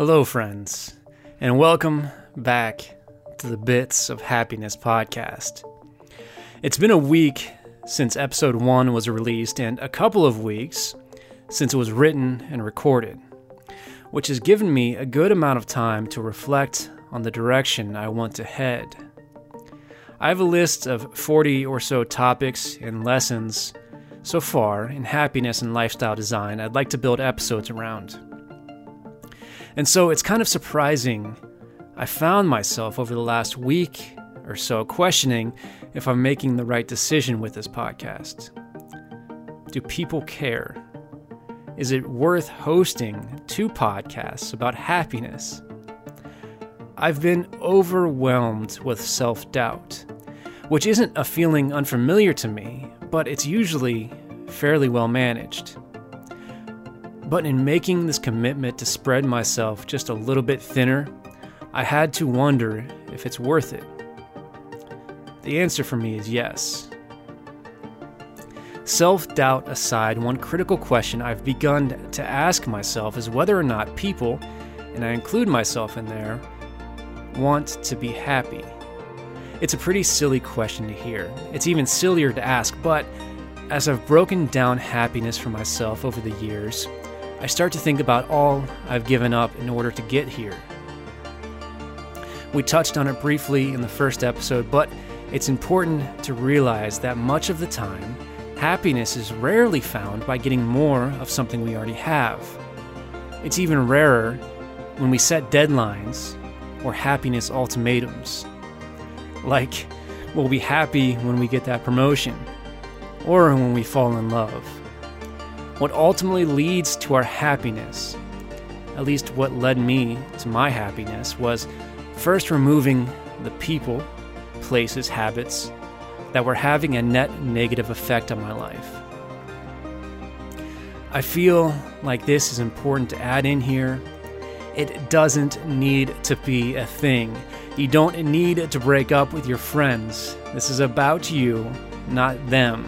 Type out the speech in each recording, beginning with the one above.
Hello, friends, and welcome back to the Bits of Happiness podcast. It's been a week since episode one was released, and a couple of weeks since it was written and recorded, which has given me a good amount of time to reflect on the direction I want to head. I have a list of 40 or so topics and lessons so far in happiness and lifestyle design I'd like to build episodes around. And so it's kind of surprising. I found myself over the last week or so questioning if I'm making the right decision with this podcast. Do people care? Is it worth hosting two podcasts about happiness? I've been overwhelmed with self doubt, which isn't a feeling unfamiliar to me, but it's usually fairly well managed. But in making this commitment to spread myself just a little bit thinner, I had to wonder if it's worth it. The answer for me is yes. Self doubt aside, one critical question I've begun to ask myself is whether or not people, and I include myself in there, want to be happy. It's a pretty silly question to hear. It's even sillier to ask, but as I've broken down happiness for myself over the years, I start to think about all I've given up in order to get here. We touched on it briefly in the first episode, but it's important to realize that much of the time, happiness is rarely found by getting more of something we already have. It's even rarer when we set deadlines or happiness ultimatums. Like, we'll be happy when we get that promotion, or when we fall in love what ultimately leads to our happiness, at least what led me to my happiness, was first removing the people, places, habits that were having a net negative effect on my life. I feel like this is important to add in here. It doesn't need to be a thing. You don't need to break up with your friends. This is about you, not them.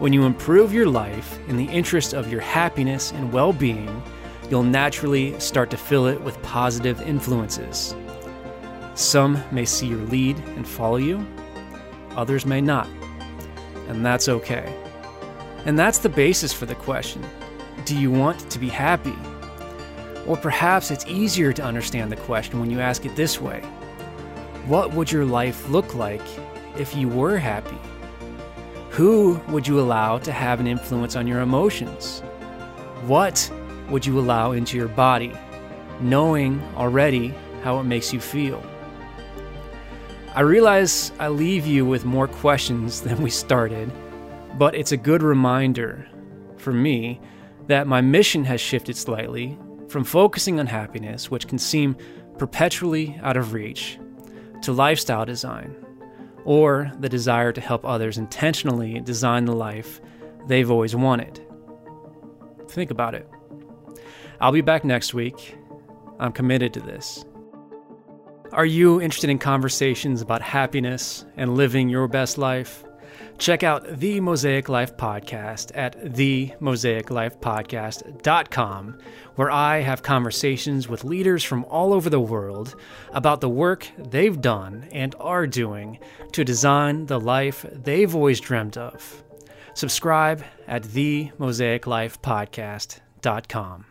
When you improve your life in the interest of your happiness and well being, you'll naturally start to fill it with positive influences. Some may see your lead and follow you, others may not. And that's okay. And that's the basis for the question Do you want to be happy? Or perhaps it's easier to understand the question when you ask it this way What would your life look like if you were happy? Who would you allow to have an influence on your emotions? What would you allow into your body, knowing already how it makes you feel? I realize I leave you with more questions than we started, but it's a good reminder for me that my mission has shifted slightly from focusing on happiness, which can seem perpetually out of reach, to lifestyle design or the desire to help others intentionally design the life they've always wanted. Think about it. I'll be back next week. I'm committed to this. Are you interested in conversations about happiness and living your best life? Check out the Mosaic Life Podcast at themosaiclifepodcast.com, where I have conversations with leaders from all over the world about the work they've done and are doing to design the life they've always dreamed of. Subscribe at themosaiclifepodcast.com.